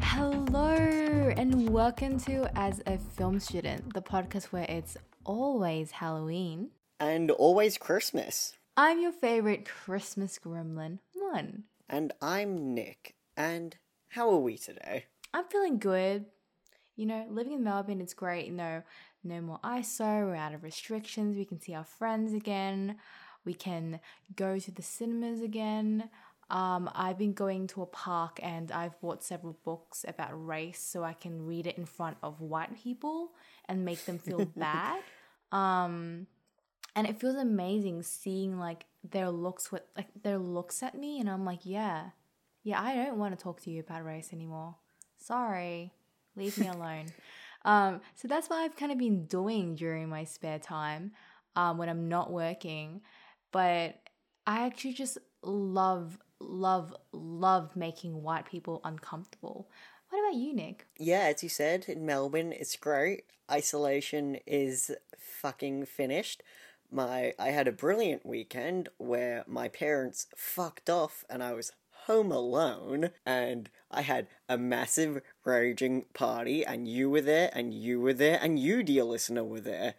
Hello, and welcome to As a Film Student, the podcast where it's always Halloween. And always Christmas. I'm your favorite Christmas gremlin, one. And I'm Nick. And how are we today? I'm feeling good. You know, living in Melbourne is great. You know, no more ISO, we're out of restrictions, we can see our friends again, we can go to the cinemas again. Um, I've been going to a park and I've bought several books about race so I can read it in front of white people and make them feel bad. Um, and it feels amazing seeing like their looks with like their looks at me and I'm like, yeah, yeah, I don't want to talk to you about race anymore. Sorry, leave me alone. Um, so that's what I've kind of been doing during my spare time um, when I'm not working. But I actually just love, love, love making white people uncomfortable. What about you, Nick? Yeah, as you said, in Melbourne, it's great. Isolation is fucking finished. My I had a brilliant weekend where my parents fucked off and I was home alone and I had a massive raging party and you were there and you were there and you dear listener were there.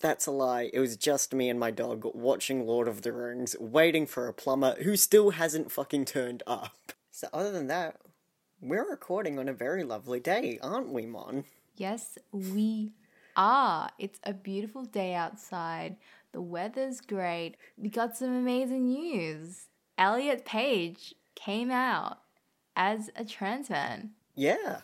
That's a lie. It was just me and my dog watching Lord of the Rings, waiting for a plumber who still hasn't fucking turned up. So other than that, we're recording on a very lovely day, aren't we, Mon? Yes, we are. It's a beautiful day outside. The weather's great. We got some amazing news. Elliot Page came out as a trans man. Yeah.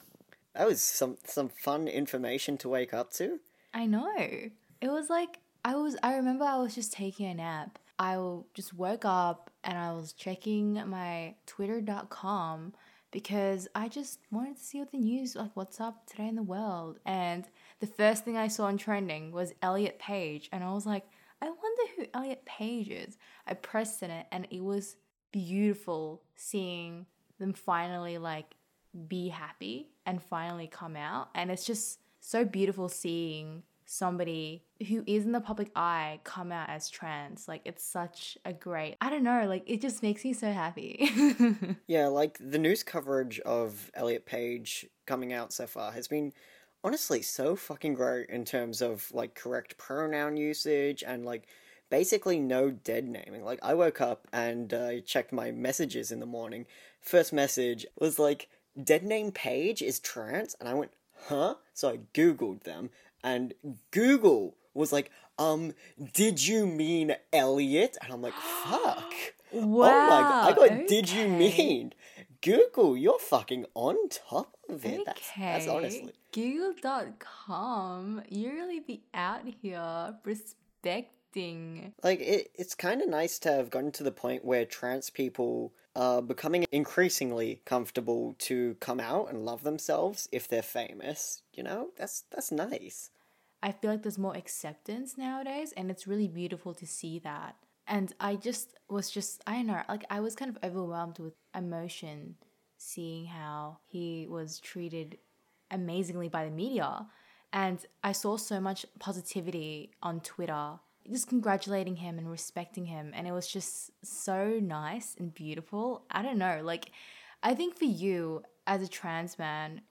That was some some fun information to wake up to. I know. It was like I was I remember I was just taking a nap. I just woke up and I was checking my twitter.com because I just wanted to see what the news like what's up today in the world. And the first thing I saw in trending was Elliot Page and I was like, I wonder who Elliot Page is. I pressed in it and it was beautiful seeing them finally like be happy and finally come out. And it's just so beautiful seeing somebody who is in the public eye come out as trans. Like it's such a great, I don't know, like it just makes me so happy. Yeah, like the news coverage of Elliot Page coming out so far has been honestly so fucking great in terms of like correct pronoun usage and like basically no dead naming. Like I woke up and uh, checked my messages in the morning. First message was like dead name Page is trans and I went, "Huh?" So I googled them and Google was like, "Um, did you mean Elliot?" And I'm like, "Fuck." wow. oh my god, I got did you mean? Google, you're fucking on top of it. That's, that's Okay. honestly. Google.com. You really be out here respecting. Like, it, it's kind of nice to have gotten to the point where trans people are becoming increasingly comfortable to come out and love themselves if they're famous. You know? That's, that's nice. I feel like there's more acceptance nowadays, and it's really beautiful to see that. And I just was just, I don't know, like I was kind of overwhelmed with emotion seeing how he was treated amazingly by the media. And I saw so much positivity on Twitter, just congratulating him and respecting him. And it was just so nice and beautiful. I don't know, like, I think for you as a trans man,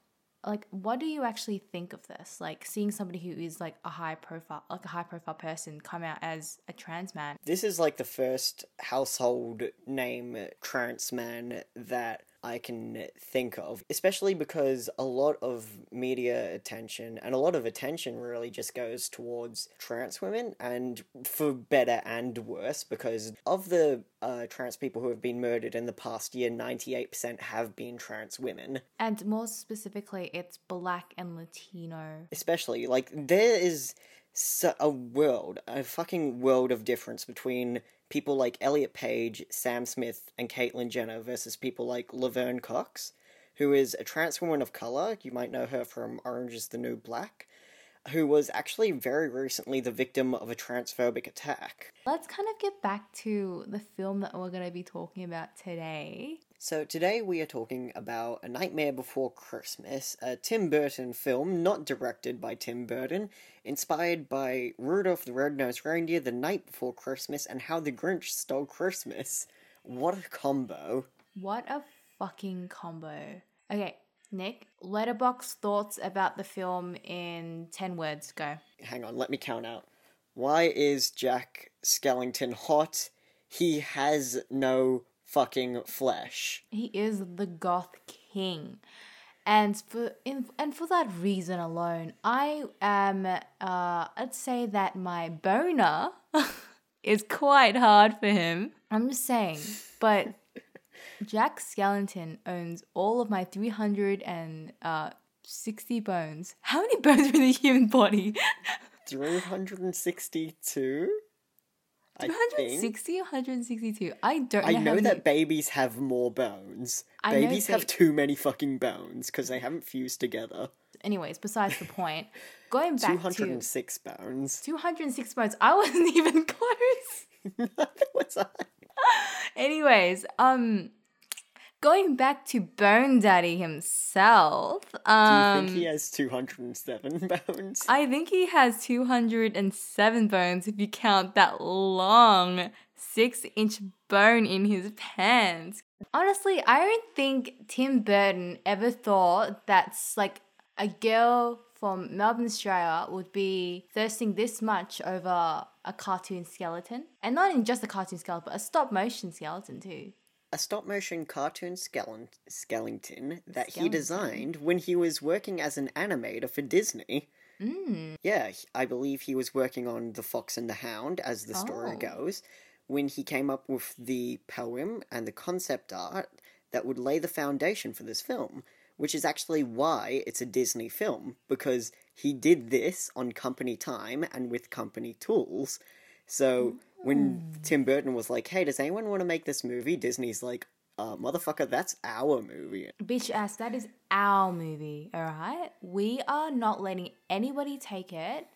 like what do you actually think of this like seeing somebody who is like a high profile like a high profile person come out as a trans man This is like the first household name trans man that I can think of, especially because a lot of media attention and a lot of attention really just goes towards trans women, and for better and worse, because of the uh, trans people who have been murdered in the past year, 98% have been trans women. and more specifically it's black and latino especially like there is a world a fucking world of difference between people like elliot page sam smith and caitlyn jenner versus people like laverne cox who is a trans woman of color. You might know her from orange is the new black who was actually very recently the victim of a transphobic attack. Let's kind of get back to the film that we're going to be talking about today So today we are talking about A Nightmare Before Christmas, a Tim Burton film not directed by Tim Burton, inspired by Rudolph the Red-Nosed Reindeer, The Night Before Christmas, and How the Grinch Stole Christmas. What a combo. What a fucking combo. Okay, Nick, Letterboxd thoughts about the film in 10 words. Go. Hang on, let me count out. Why is Jack Skellington hot? He has no fucking flesh. He is the goth king. And for in, and for that reason alone, I am uh I'd say that my boner is quite hard for him. I'm just saying. But Jack Skellington owns all of my 360 bones. How many bones are in the human body? 362? I 160 162. I don't know. I know many- that babies have more bones. I babies have too many fucking bones because they haven't fused together. Anyways, besides the point, going back to 206 bones. 206 bones. I wasn't even close. What's that? Anyways, um going back to Bone Daddy himself, Do you um think he has 207 bones? I think he has 207 bones if you count that long 6-inch bone in his pants. Honestly, I don't think Tim Burton ever thought that's like a girl from Melbourne, Australia would be thirsting this much over a cartoon skeleton. And not in just a cartoon skeleton, but a stop motion skeleton too. A stop motion cartoon skeleton, Skellington that he designed when he was working as an animator for Disney. Mm. Yeah, I believe he was working on The Fox and the Hound, as the story Oh. goes, when he came up with the poem and the concept art that would lay the foundation for this film, which is actually why it's a Disney film, because he did this on company time and with company tools. So when Tim Burton was like, hey, does anyone want to make this movie? Disney's like, uh, motherfucker, that's our movie. Bitch ass, that is our movie, alright? We are not letting anybody take it.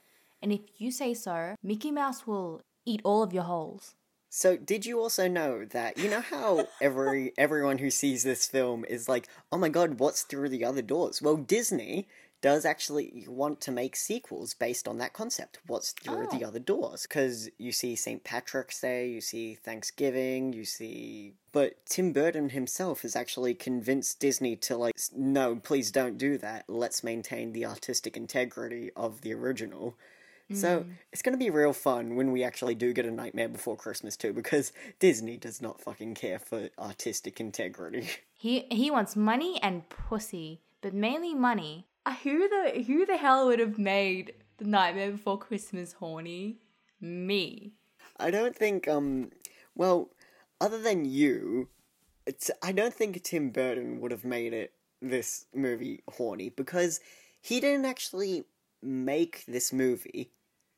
And if you say so, Mickey Mouse will eat all of your holes. So, did you also know that you know how every everyone who sees this film is like, "Oh my god, what's through the other doors?" Well, Disney does actually want to make sequels based on that concept. What's through the Oh. other doors? Because you see St. Patrick's Day, you see Thanksgiving, you see. But Tim Burton himself has actually convinced Disney to like, no, please don't do that. Let's maintain the artistic integrity of the original. So hmm. it's gonna be real fun when we actually do get a Nightmare Before Christmas too, because Disney does not fucking care for artistic integrity. He he wants money and pussy, but mainly money. Who the who the hell would have made the Nightmare Before Christmas horny? Me. I don't think, um, well, other than you, it's, I don't think Tim Burton would have made it this movie horny because he didn't actually make this movie.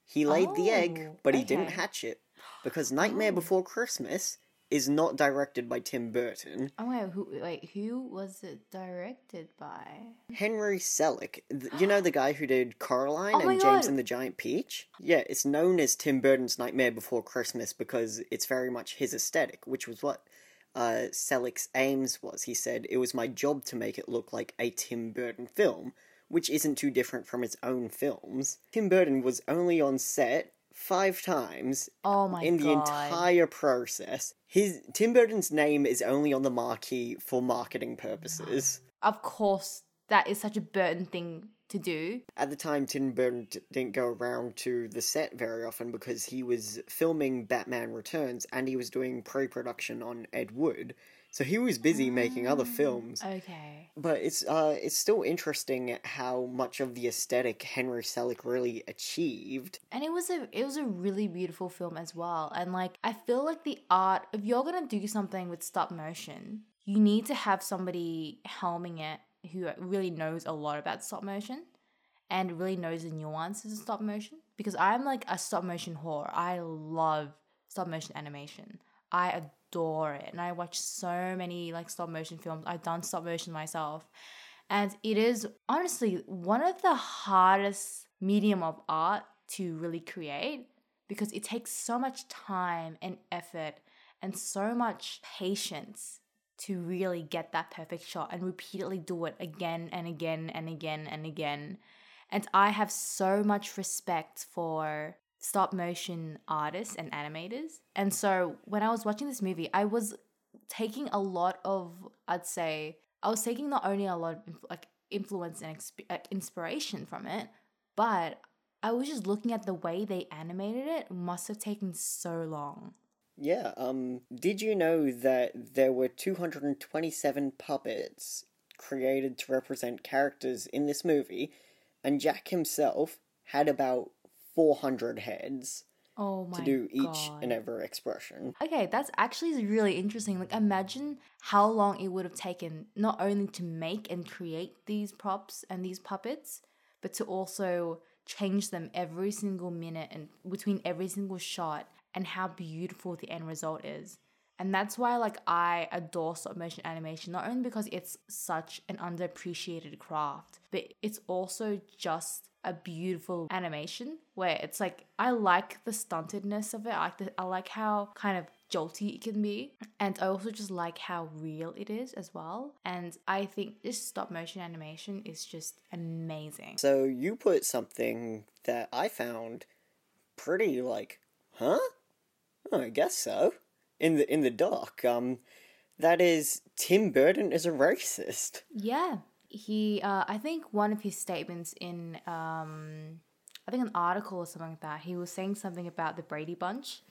He laid the egg, Oh, but he didn't hatch it because Nightmare Oh. Before Christmas is not directed by Tim Burton. Oh wait, who wait, who was it directed by? Henry Selick, th- you know the guy who did Coraline Oh and James God. and the Giant Peach? Yeah, it's known as Tim Burton's Nightmare Before Christmas because it's very much his aesthetic, which was what uh, Selick's aims was. He said, It was my job to make it look like a Tim Burton film, which isn't too different from his own films. Tim Burton was only on set five times Oh my in the entire process. His Tim Burton's name is only on the marquee for marketing purposes. of course, that is such a Burton thing to do. At the time, Tim Burton d- didn't go around to the set very often because he was filming Batman Returns and he was doing pre production on Ed Wood. So he was busy making other films. Okay. But it's uh it's still interesting how much of the aesthetic Henry Selick really achieved. And it was a it was a really beautiful film as well. And like I feel like the art if you're gonna do something with stop motion, you need to have somebody helming it who really knows a lot about stop motion and really knows the nuances of stop motion. Because I'm like a stop motion whore. I love stop motion animation. I adore it. And I watch so many like stop motion films. I've done stop motion myself. And it is honestly one of the hardest medium of art to really create because it takes so much time and effort and so much patience to really get that perfect shot and repeatedly do it again and again and again and again. And I have so much respect for stop motion artists and animators. And so when I was watching this movie, I was taking a lot of, I'd say, I was taking not only a lot of like influence and exp- inspiration from it, but I was just looking at the way they animated it must have taken so long. Yeah, um, did you know that there were 227 puppets created to represent characters in this movie, and Jack himself had about 400 heads Oh my to do each God. and every expression. Okay, that's actually really interesting. Like, imagine how long it would have taken not only to make and create these props and these puppets, but to also change them every single minute and between every single shot, and how beautiful the end result is. And that's why, like, I adore stop motion animation, not only because it's such an underappreciated craft, but it's also just a beautiful animation where it's like I like the stuntedness of it. I like the, I like how kind of jolty it can be, and I also just like how real it is as well. And I think this stop motion animation is just amazing. So you put something that I found pretty like, huh? Oh, I guess so. In the in the doc, um, that is Tim Burton is a racist. Yeah, he. Uh, I think one of his statements in um, I think an article or something like that. He was saying something about the Brady Bunch,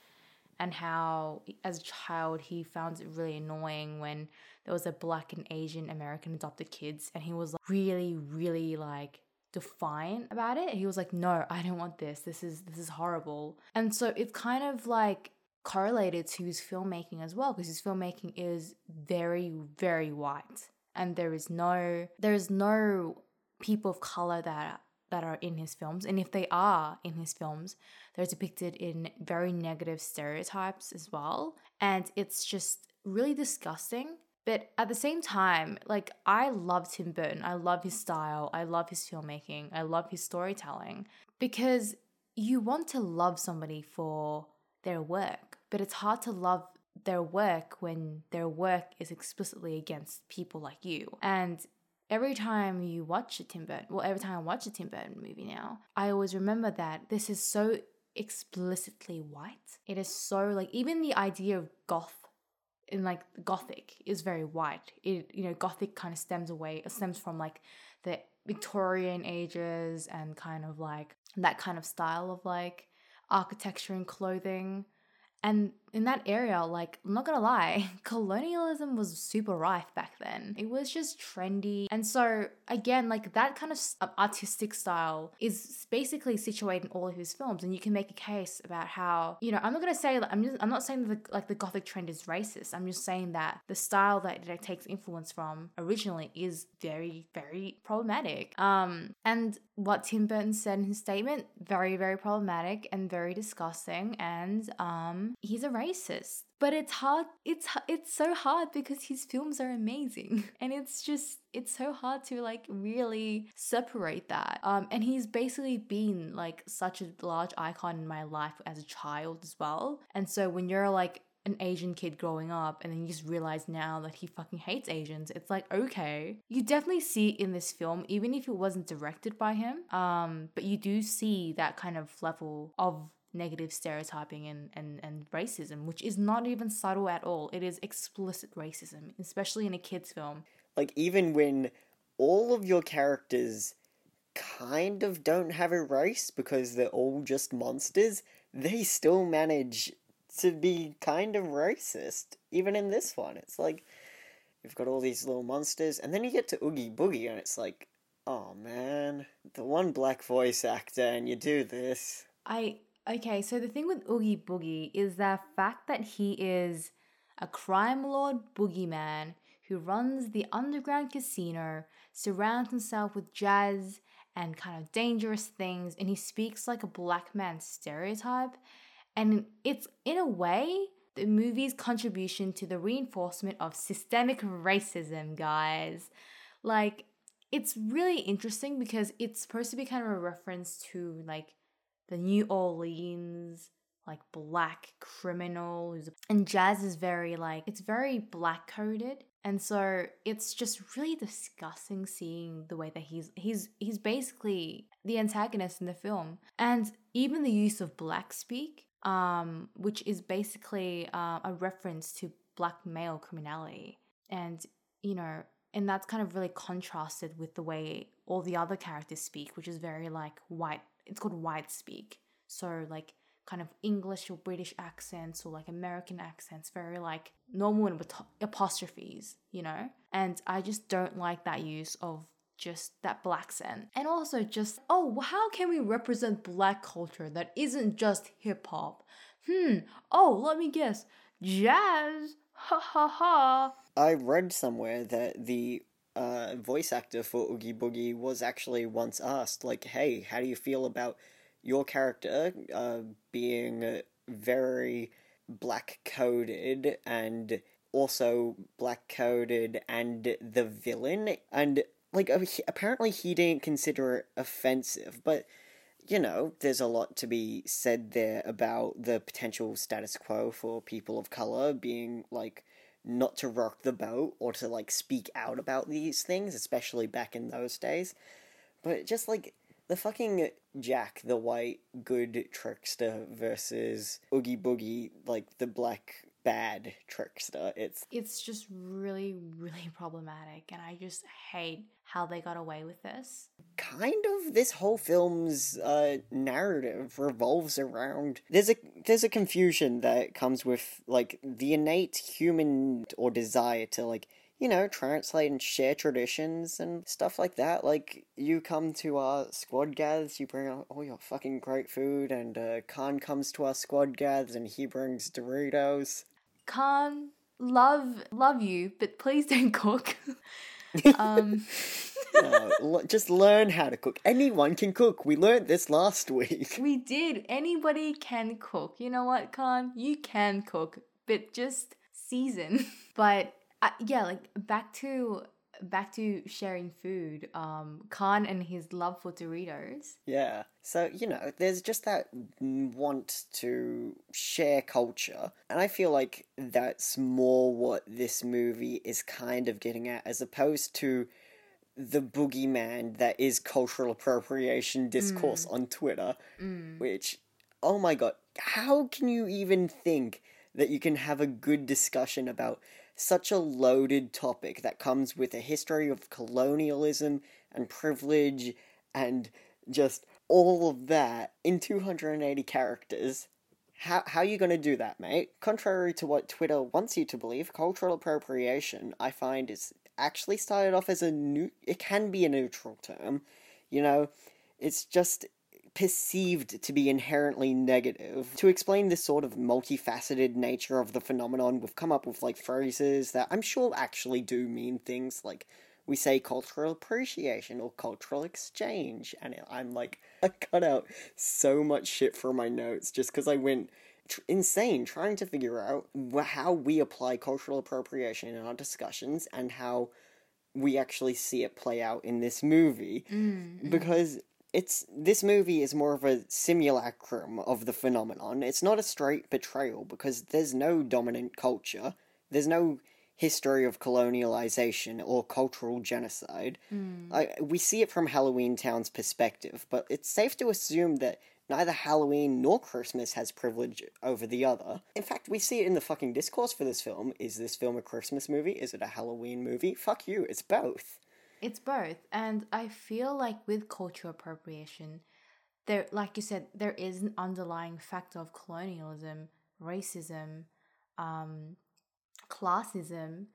and how as a child he found it really annoying when there was a black and Asian American adopted kids, and he was like, really, really like defiant about it. He was like, "No, I don't want this. This is this is horrible." And so it's kind of like correlated to his filmmaking as well because his filmmaking is very very white and there is no there is no people of color that that are in his films and if they are in his films they're depicted in very negative stereotypes as well and it's just really disgusting. But at the same time like i love tim burton i love his style i love his filmmaking i love his storytelling because you want to love somebody for their work but it's hard to love their work when their work is explicitly against people like you. And every time you watch a Tim Burton, well, every time I watch a Tim Burton movie now, I always remember that this is so explicitly white. It is so like even the idea of goth in like gothic is very white. It you know gothic kind of stems away stems from like the Victorian ages and kind of like that kind of style of like architecture and clothing. And in that area, like, I'm not gonna lie, colonialism was super rife back then. It was just trendy. And so, again, like, that kind of artistic style is basically situated in all of his films. And you can make a case about how, you know, I'm not gonna say, I'm, just, I'm not saying that, the, like, the gothic trend is racist. I'm just saying that the style that it takes influence from originally is very, very problematic. Um, and what Tim Burton said in his statement, very, very problematic and very disgusting. And, um, he's a racist. But it's hard. It's it's so hard because his films are amazing, and it's just it's so hard to like really separate that. Um, and he's basically been like such a large icon in my life as a child as well. And so when you're like an Asian kid growing up and then you just realize now that he fucking hates Asians, it's like, okay. You definitely see in this film, even if it wasn't directed by him, um, but you do see that kind of level of negative stereotyping and, and, and racism, which is not even subtle at all. It is explicit racism, especially in a kid's film. Like, even when all of your characters kind of don't have a race because they're all just monsters, they still manage to be kind of racist. Even in this one, it's like you've got all these little monsters, and then you get to Oogie Boogie, and it's like, oh man, the one black voice actor, and you do this. I okay, so the thing with Oogie Boogie is the fact that he is a crime lord boogeyman who runs the underground casino, surrounds himself with jazz and kind of dangerous things, and he speaks like a black man stereotype. And it's in a way the movie's contribution to the reinforcement of systemic racism, guys. Like, it's really interesting because it's supposed to be kind of a reference to like the New Orleans like black criminal and jazz is very like it's very black coded And so it's just really disgusting seeing the way that he's he's he's basically the antagonist in the film. And even the use of black speak, um, which is basically uh, a reference to black male criminality. And, you know, and that's kind of really contrasted with the way all the other characters speak, which is very like white. It's called white speak. So, like, kind of English or British accents or like American accents, very like normal and with apostrophes, you know? And I just don't like that use of just that black accent. And also just, oh, how can we represent black culture that isn't just hip hop? Hmm, oh, let me guess. Jazz? Ha ha ha. I read somewhere that the uh, voice actor for Oogie Boogie was actually once asked, like, hey, how do you feel about your character uh, being very black coded and also black coded and the villain? And like apparently he didn't consider it offensive but you know there's a lot to be said there about the potential status quo for people of color being like not to rock the boat or to like speak out about these things especially back in those days. But just like the fucking Jack, the white good trickster, versus Oogie Boogie, like the black bad trickster. It's it's just really, really problematic, and I just hate how they got away with this. Kind of, this whole film's uh, narrative revolves around there's a there's a confusion that comes with like the innate human or desire to like you know, translate and share traditions and stuff like that. Like, you come to our squad gathers, you bring all your fucking great food, and uh, Khan comes to our squad gathers and he brings Doritos. Khan, love, love you, but please don't cook. um. no, just learn how to cook. Anyone can cook. We learned this last week. We did. Anybody can cook. You know what, Khan? You can cook, but just season. But uh, yeah, like back to back to sharing food. Um, Khan and his love for Doritos. Yeah. So you know, there's just that want to share culture, and I feel like that's more what this movie is kind of getting at, as opposed to the boogeyman that is cultural appropriation discourse mm. on Twitter, mm. which, oh my god, how can you even think that you can have a good discussion about such a loaded topic that comes with a history of colonialism and privilege and just all of that in 280 characters. How, how are you going to do that, mate? Contrary to what Twitter wants you to believe, cultural appropriation, I find, is actually started off as a new. It can be a neutral term. You know, it's just perceived to be inherently negative. To explain this sort of multifaceted nature of the phenomenon, we've come up with like phrases that I'm sure actually do mean things like we say cultural appreciation or cultural exchange, and I'm like, I cut out so much shit from my notes just because I went tr- insane trying to figure out how we apply cultural appropriation in our discussions and how we actually see it play out in this movie. Mm-hmm. Because it's this movie is more of a simulacrum of the phenomenon. It's not a straight portrayal because there's no dominant culture. There's no history of colonialization or cultural genocide. Mm. I, we see it from Halloween Town's perspective, but it's safe to assume that neither Halloween nor Christmas has privilege over the other. In fact, we see it in the fucking discourse for this film. Is this film a Christmas movie? Is it a Halloween movie? Fuck you, it's both. It's both. And I feel like with cultural appropriation, there like you said, there is an underlying factor of colonialism, racism, um, classism,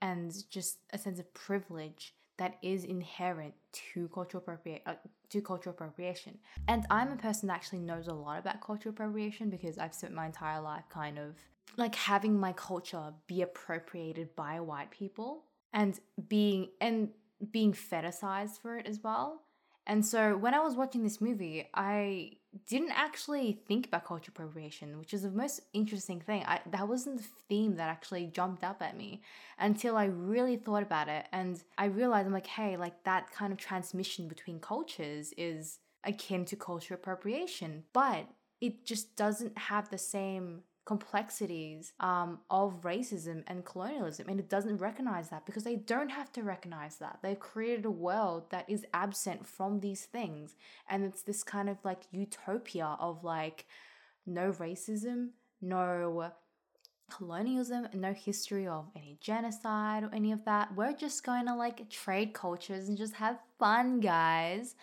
and just a sense of privilege that is inherent to cultural appropriate uh, to cultural appropriation. And I'm a person that actually knows a lot about cultural appropriation because I've spent my entire life kind of like having my culture be appropriated by white people and being and being fetishized for it as well. And so when I was watching this movie, I didn't actually think about culture appropriation, which is the most interesting thing. I, that wasn't the theme that actually jumped up at me until I really thought about it. And I realized I'm like, hey, like that kind of transmission between cultures is akin to culture appropriation, but it just doesn't have the same complexities um, of racism and colonialism and it doesn't recognize that because they don't have to recognize that. They've created a world that is absent from these things and it's this kind of like utopia of like no racism no colonialism no history of any genocide or any of that. We're just going to like trade cultures and just have fun guys.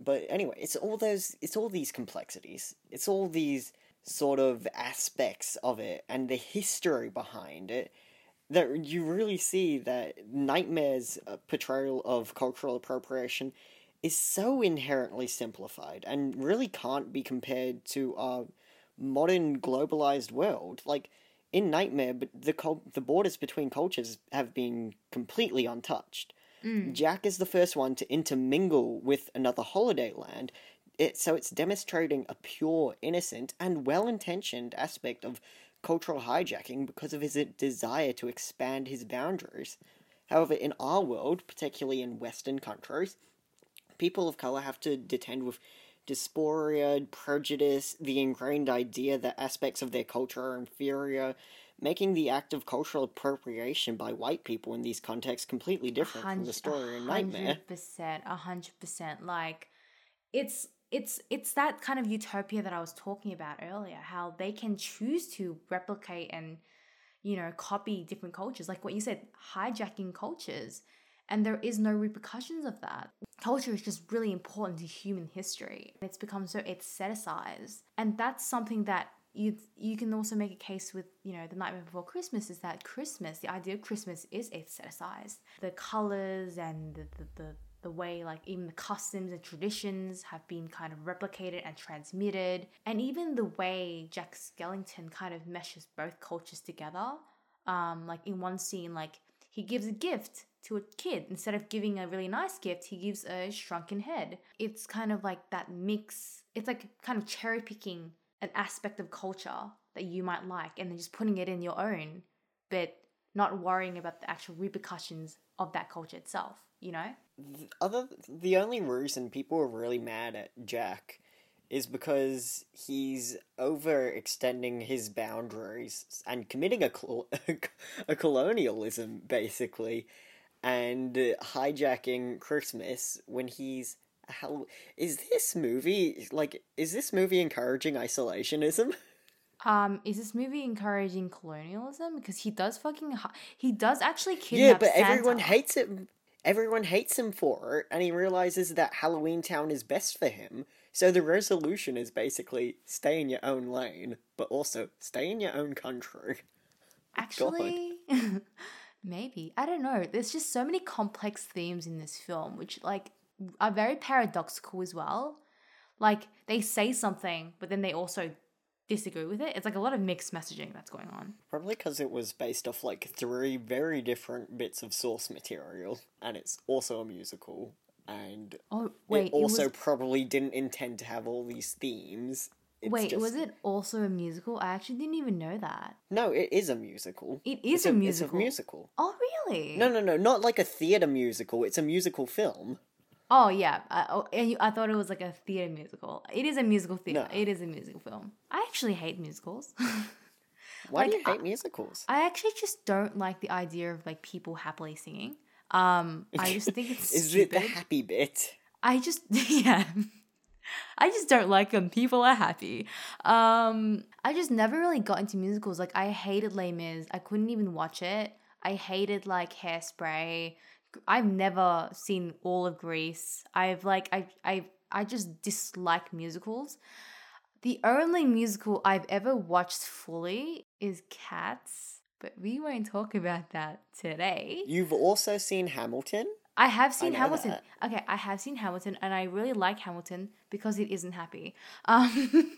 But anyway it's all those it's all these complexities. It's all these sort of aspects of it and the history behind it that you really see that Nightmare's uh, portrayal of cultural appropriation is so inherently simplified and really can't be compared to our modern globalized world. Like in Nightmare, but the the borders between cultures have been completely untouched. Mm. Jack is the first one to intermingle with another holiday land, it, so it's demonstrating a pure, innocent, and well intentioned aspect of cultural hijacking because of his desire to expand his boundaries. However, in our world, particularly in Western countries, people of color have to contend with dysphoria, prejudice, the ingrained idea that aspects of their culture are inferior, making the act of cultural appropriation by white people in these contexts completely different from the story in Nightmare. 100%, 100%. Like, it's it's it's that kind of utopia that I was talking about earlier, how they can choose to replicate and you know copy different cultures, like what you said, hijacking cultures, and there is no repercussions of that. Culture is just really important to human history. It's become so aestheticized, and that's something that you you can also make a case with you know the Nightmare Before Christmas is that Christmas, the idea of Christmas is aestheticized. The colors and the, the, the the way like even the customs and traditions have been kind of replicated and transmitted. And even the way jack skellington kind of meshes both cultures together um like in one scene like he gives a gift to a kid. Instead of giving a really nice gift he gives a shrunken head. It's kind of like that mix it's like kind of cherry picking an aspect of culture that you might like and then just putting it in your own but not worrying about the actual repercussions of that culture itself you know other the only reason people are really mad at Jack is because he's overextending his boundaries and committing a col- a colonialism basically and hijacking Christmas when he's how is this movie like is this movie encouraging isolationism? Um, is this movie encouraging colonialism? Because he does fucking he does actually kidnap. Yeah, but Santa. everyone hates it Everyone hates him for it, and he realizes that Halloween Town is best for him. So the resolution is basically stay in your own lane, but also stay in your own country. Actually, maybe. I don't know. There's just so many complex themes in this film, which like are very paradoxical as well. Like they say something, but then they also disagree with it. It's like a lot of mixed messaging that's going on. Probably because it was based off like three very different bits of source material, and it's also a musical. And oh wait, it also it was... probably didn't intend to have all these themes. It's wait, just... was it also a musical? I actually didn't even know that. No, it is a musical. It is a, a, musical. It's a musical. Oh, really? No, no, no, not like a theater musical. It's a musical film. Oh yeah, uh, oh, and you, I thought it was like a theater musical. It is a musical theater. No. It is a musical film. I actually hate musicals. Why like, do you hate I, musicals? I actually just don't like the idea of like people happily singing. Um, I just think it's is stupid. it the happy bit? I just yeah. I just don't like them. People are happy. Um, I just never really got into musicals. Like I hated Les Mis. I couldn't even watch it. I hated like Hairspray. I've never seen all of Grease. I've like I I I just dislike musicals. The only musical I've ever watched fully is Cats, but we won't talk about that today. You've also seen Hamilton? I have seen I Hamilton. That. Okay, I have seen Hamilton and I really like Hamilton because it isn't happy. Um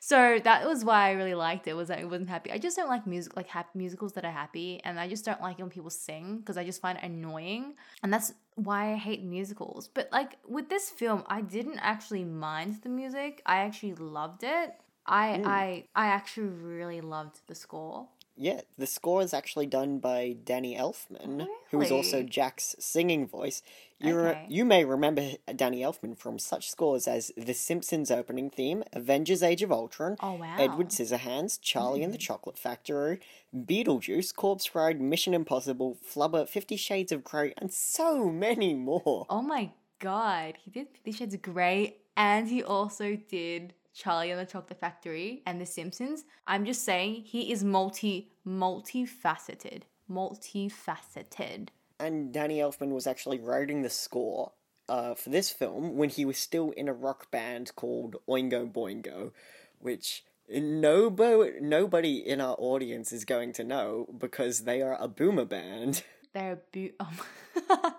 so that was why I really liked it was that it wasn't happy. I just don't like music like happy musicals that are happy, and I just don't like when people sing because I just find it annoying, and that's why I hate musicals. But like with this film, I didn't actually mind the music. I actually loved it. I mm. I I actually really loved the score. Yeah, the score is actually done by Danny Elfman, who is also Jack's singing voice. You, re- you may remember Danny Elfman from such scores as The Simpsons opening theme, Avengers Age of Ultron, Oh wow. Edward Scissorhands, Charlie and the mm-hmm. Chocolate Factory, Beetlejuice, Corpse Bride, Mission Impossible, Flubber, Fifty Shades of Grey, and so many more. Oh my god, he did Fifty Shades of Grey, and he also did Charlie and the Chocolate Factory and The Simpsons. I'm just saying he is multi multifaceted, multifaceted. And Danny Elfman was actually writing the score uh, for this film when he was still in a rock band called Oingo Boingo, which nobody, nobody in our audience is going to know because they are a boomer band. They're bo- um,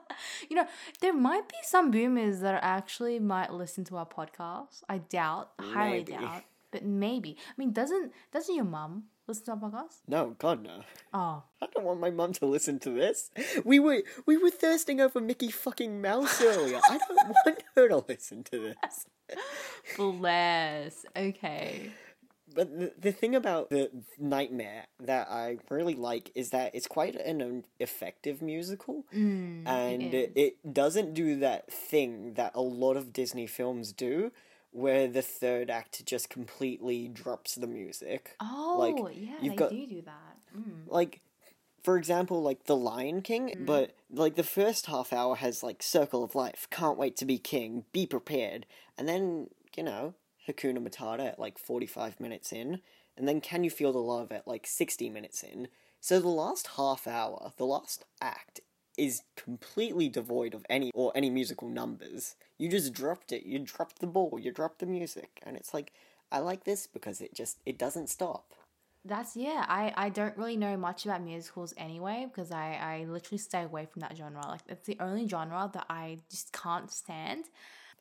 you know, there might be some boomers that actually might listen to our podcast. I doubt, highly Maybe. doubt, but maybe. I mean, doesn't doesn't your mum listen to our podcast? No, God no. Oh, I don't want my mum to listen to this. We were we were thirsting over Mickey fucking Mouse earlier. I don't want her to listen to this. bless. Okay. But the, the thing about the Nightmare that I really like is that it's quite an effective musical. Mm, and it, it doesn't do that thing that a lot of Disney films do, where the third act just completely drops the music. Oh, yeah, you've they got- do do that. Mm. Like, for example, like The Lion King, but like the first half hour has like Circle of Life, Can't Wait to Be King, Be Prepared, and then, you know, Hakuna Matata at like 45 minutes in, and then Can You Feel the Love at like 60 minutes in. So the last half hour, the last act, is completely devoid of any or any musical numbers. You just dropped it. You dropped the ball. You dropped the music, and it's like I like this because it just it doesn't stop. That's yeah. I I don't really know much about musicals anyway because I I literally stay away from that genre. Like it's the only genre that I just can't stand.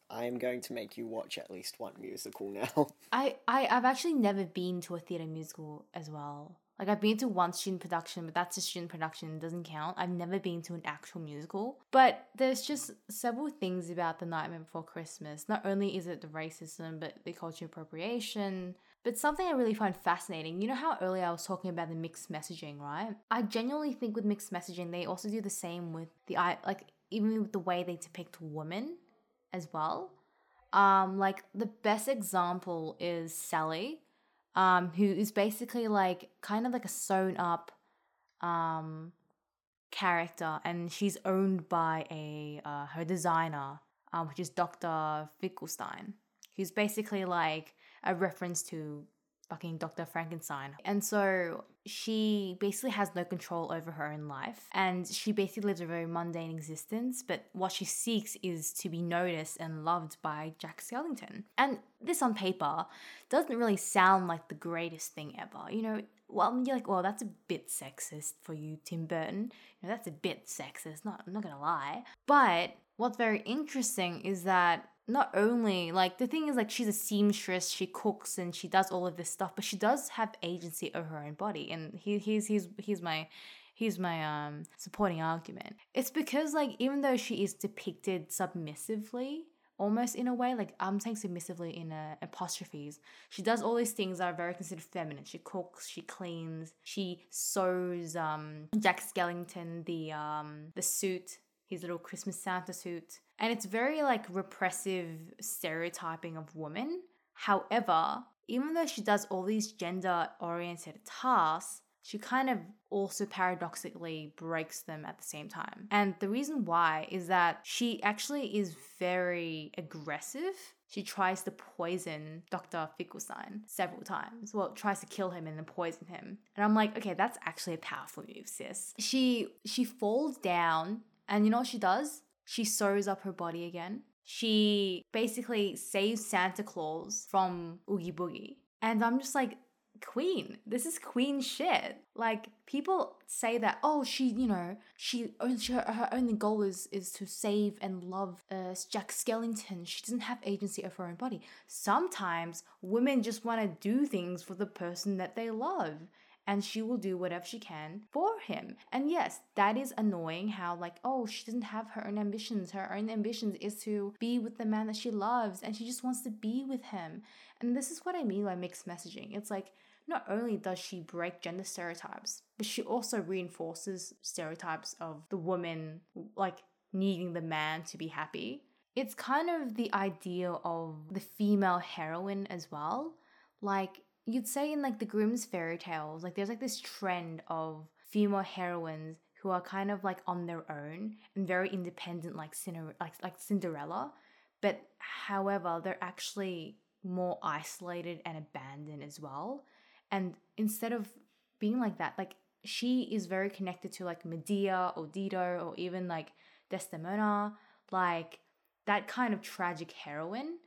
I am going to make you watch at least one musical now. I, I I've actually never been to a theater musical as well. Like I've been to one student production, but that's a student production, it doesn't count. I've never been to an actual musical. But there's just several things about The Nightmare Before Christmas. Not only is it the racism, but the cultural appropriation. But something I really find fascinating, you know how earlier I was talking about the mixed messaging, right? I genuinely think with mixed messaging, they also do the same with the i like even with the way they depict women as well. Um, like the best example is Sally, um, who is basically like kind of like a sewn up um character, and she's owned by a uh, her designer, um, which is Dr. Finkelstein, who's basically like a reference to fucking Dr. Frankenstein. And so she basically has no control over her own life. And she basically lives a very mundane existence, but what she seeks is to be noticed and loved by Jack Skellington. And this on paper doesn't really sound like the greatest thing ever. You know, well, you're like, well, that's a bit sexist for you, Tim Burton. You know, that's a bit sexist, not, I'm not gonna lie. But what's very interesting is that not only like the thing is like she's a seamstress she cooks and she does all of this stuff but she does have agency over her own body and he, here's here's here's my here's my um supporting argument. It's because like even though she is depicted submissively almost in a way like i'm saying submissively in uh, apostrophes she does all these things that are very considered feminine. She cooks she cleans she sews um jack skellington the um the suit his little christmas santa suit and it's very like repressive stereotyping of women however even though she does all these gender oriented tasks she kind of also paradoxically breaks them at the same time. And the reason why is that she actually is very aggressive. She tries to poison Dr. Finkelstein several times. Well, tries to kill him and then poison him. And I'm like, okay, that's actually a powerful move, sis. She she falls down and you know what she does? She sews up her body again. She basically saves Santa Claus from Oogie Boogie. And I'm just like, queen this is queen shit like people say that oh she you know she, she her, her only goal is is to save and love uh, jack skellington she doesn't have agency of her own body sometimes women just want to do things for the person that they love and she will do whatever she can for him. And yes, that is annoying how, like, oh, she doesn't have her own ambitions. Her own ambitions is to be with the man that she loves and she just wants to be with him. And this is what I mean by mixed messaging. It's like not only does she break gender stereotypes, but she also reinforces stereotypes of the woman like needing the man to be happy. It's kind of the idea of the female heroine as well. Like you'd say in like the Grimm's fairy tales, like there's like this trend of female heroines who are kind of like on their own and very independent, like like like Cinderella. But however, they're actually more isolated and abandoned as well. And instead of being like that, like she is very connected to like Medea or Dido or even like Desdemona, like that kind of tragic heroine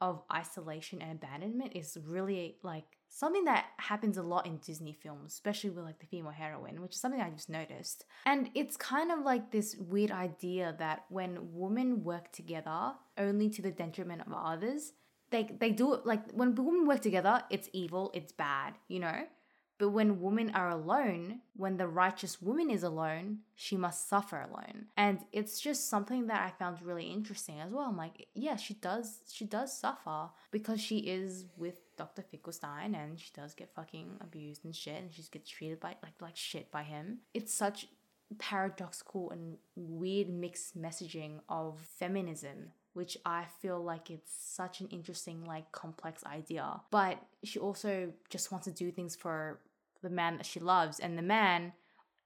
of isolation and abandonment is really like something that happens a lot in Disney films, especially with like the female heroine, which is something I just noticed. And it's kind of like this weird idea that when women work together only to the detriment of others, they they do it like when women work together, it's evil, it's bad, you know? But when women are alone, when the righteous woman is alone, she must suffer alone. And it's just something that I found really interesting as well. I'm like, yeah, she does she does suffer because she is with Dr. Finkelstein and she does get fucking abused and shit and she gets treated by like like shit by him. It's such paradoxical and weird mixed messaging of feminism which I feel like it's such an interesting, like, complex idea. But she also just wants to do things for the man that she loves, and the man,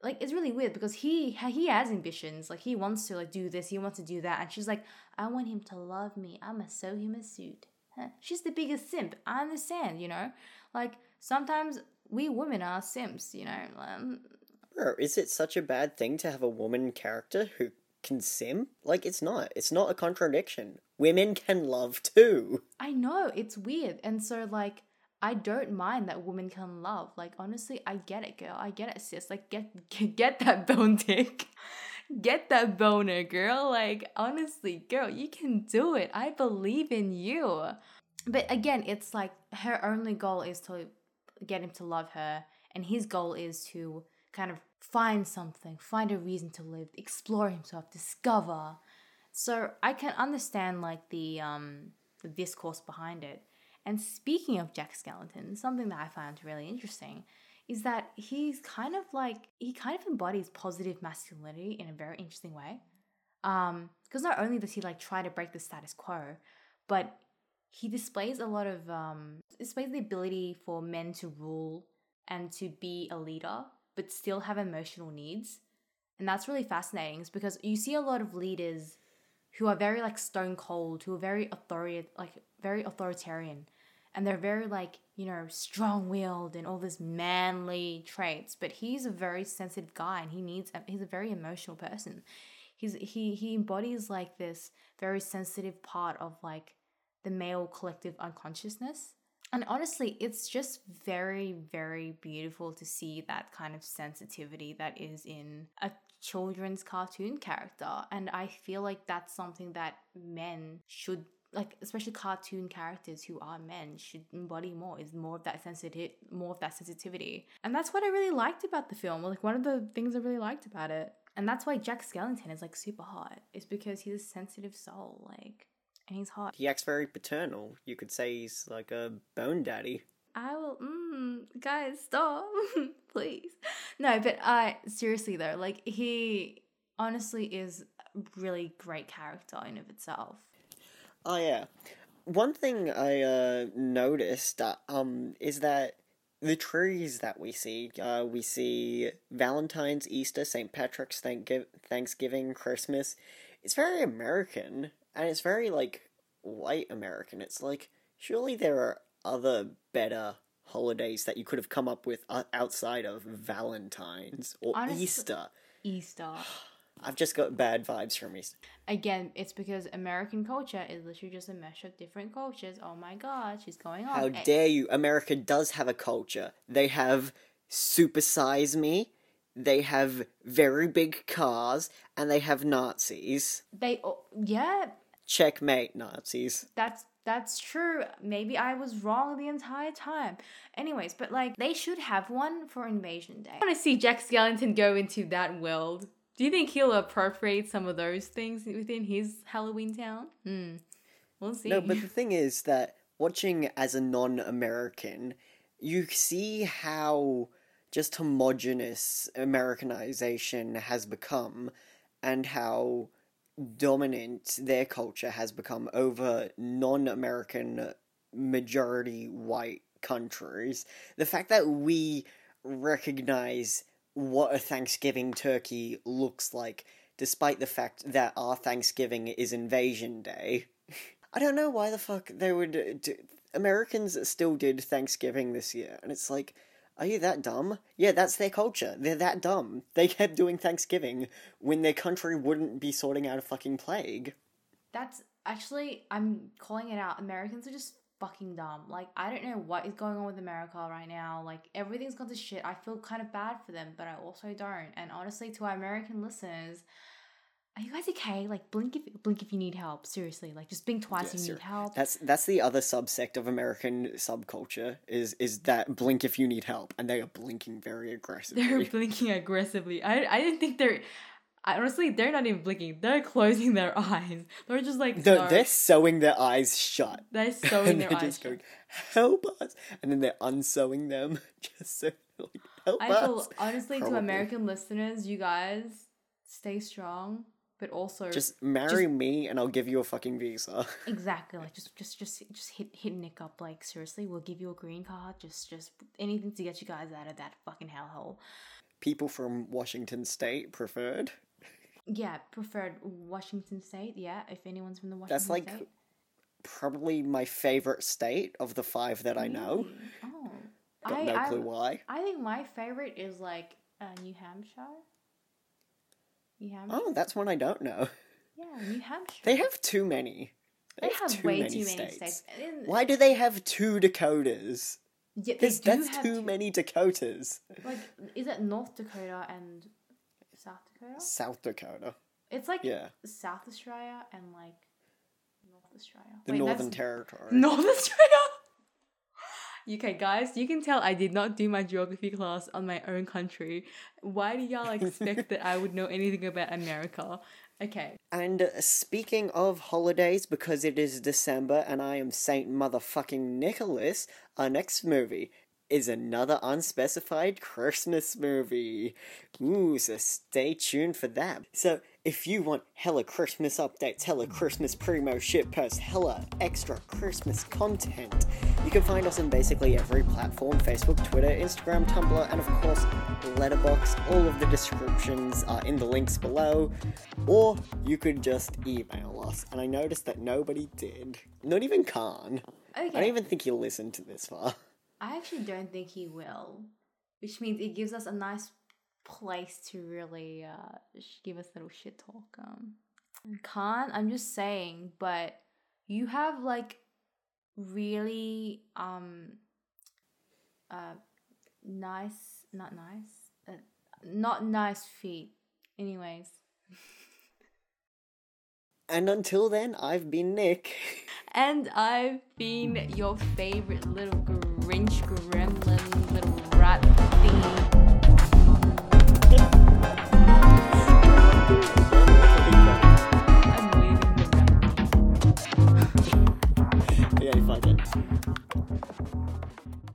like, it's really weird because he he has ambitions. Like, he wants to like do this, he wants to do that, and she's like, I want him to love me. I'ma sew him a suit. She's the biggest simp. I understand, you know. Like sometimes we women are simps, you know. Um, Bro, is it such a bad thing to have a woman character who can sim? Like, it's not. It's not a contradiction. Women can love too. I know it's weird, and so like I don't mind that women can love. Like honestly, I get it, girl. I get it, sis. Like get get, get that bone dick. Get that boner, girl. Like honestly, girl, you can do it. I believe in you. But again, it's like her only goal is to get him to love her, and his goal is to kind of find something, find a reason to live, explore himself, discover. So I can understand like the um the discourse behind it. And speaking of Jack Skellington, something that I found really interesting is that he's kind of like he kind of embodies positive masculinity in a very interesting way. Um, because not only does he like try to break the status quo, but he displays a lot of um displays the ability for men to rule and to be a leader but still have emotional needs. And that's really fascinating is because you see a lot of leaders who are very like stone cold, who are very authority like very authoritarian. And they're very like, you know, strong willed and all this manly traits. But he's a very sensitive guy and he needs he's a very emotional person. He's he he embodies like this very sensitive part of like the male collective unconsciousness and honestly, it's just very, very beautiful to see that kind of sensitivity that is in a children's cartoon character. And I feel like that's something that men should like especially cartoon characters who are men should embody more is more of that sensitive more of that sensitivity and that's what i really liked about the film like one of the things i really liked about it and that's why jack skellington is like super hot is because he's a sensitive soul like and he's hot. He acts very paternal. You could say he's like a bone daddy. I will, mm, guys, stop, please. No, but I uh, seriously though, like he honestly is a really great character in of itself. Oh yeah, one thing I uh, noticed uh, um is that the trees that we see, uh, we see Valentine's, Easter, St. Patrick's, Thanksgiving, Christmas. It's very American and it's very like white American. It's like surely there are other better holidays that you could have come up with uh, outside of Valentine's or Honestly, Easter. Easter. I've just got bad vibes from Easter. Again, it's because American culture is literally just a mesh of different cultures. Oh my god, she's going on. How eh. dare you? America does have a culture. They have Super Size Me, they have very big cars, and they have Nazis. They, yeah, Checkmate, Nazis. That's that's true. Maybe I was wrong the entire time. Anyways, but like they should have one for Invasion Day. I want to see Jack Skellington go into that world. Do you think he'll appropriate some of those things within his Halloween town? Hmm. We'll see. No, but the thing is that watching as a non-American, you see how just homogenous Americanization has become and how dominant their culture has become over non American majority white countries. The fact that we recognize what a Thanksgiving turkey looks like, despite the fact that our Thanksgiving is Invasion Day. I don't know why the fuck they would. Do... Americans still did Thanksgiving this year, and it's like, are you that dumb? Yeah, that's their culture. They're that dumb. They kept doing Thanksgiving when their country wouldn't be sorting out a fucking plague. That's actually, I'm calling it out. Americans are just fucking dumb. Like, I don't know what is going on with America right now. Like, everything's gone to shit. I feel kind of bad for them, but I also don't. And honestly, to our American listeners, are you guys okay? Like, blink if blink if you need help. Seriously, like, just blink twice Yeah, if you need help. That's that's the other subsect of American subculture is is that blink if you need help, and they are blinking very aggressively. They're blinking aggressively. I I didn't think they're. I, honestly, they're not even blinking. They're closing their eyes. They're just like No, they're sewing their eyes shut. they're sewing and their they're eyes. just shut. going, help us. And then they're unsewing them just so like, help I us. feel honestly to American listeners, you guys stay strong, but also Just marry me and I'll give you a fucking visa. exactly like just just just just hit hit Nick up. Like seriously, we'll give you a green card. Just just anything to get you guys out of that fucking hellhole. People from Washington State preferred. Yeah, preferred Washington State. Yeah, if anyone's from the Washington State. That's like State. probably my favorite state of the five that I know. Really? Oh, Got I, no I, clue why. I think my favorite is like uh, New Hampshire. New Hampshire. Oh, that's one I don't know. Yeah, New Hampshire. They have too many. They have too way many too many states. states. Why do they have two Dakotas? Yeah, There's, that's too two- many Dakotas. Like, is it North Dakota and Dakota? South Dakota. It's like Yeah. South Australia and like North Australia. The Wait, Northern Territory. North Australia. Okay, guys, you can tell I did not do my geography class on my own country. Why do y'all expect that I would know anything about America? Okay, And uh, speaking of holidays, because it is December and I am Saint Motherfucking Nicholas, our next movie is another unspecified Christmas movie. Ooh, so stay tuned for that. So, if you want hella Christmas updates, hella Christmas primo shit posts, hella extra Christmas content, you can find us on basically every platform Facebook, Twitter, Instagram, Tumblr, and of course, Letterboxd. All of the descriptions are in the links below. Or you could just email us. And I noticed that nobody did. Not even Khan. Okay. I don't even think he listened to this far. I actually don't think he will, which means it gives us a nice place to really uh, give us a little shit talk. Um, can't. I'm just saying, but you have like really um uh nice, not nice, uh, not nice feet. Anyways, And until then, I've been Nick. and I've been your favorite little Grinch gremlin, little rat thing.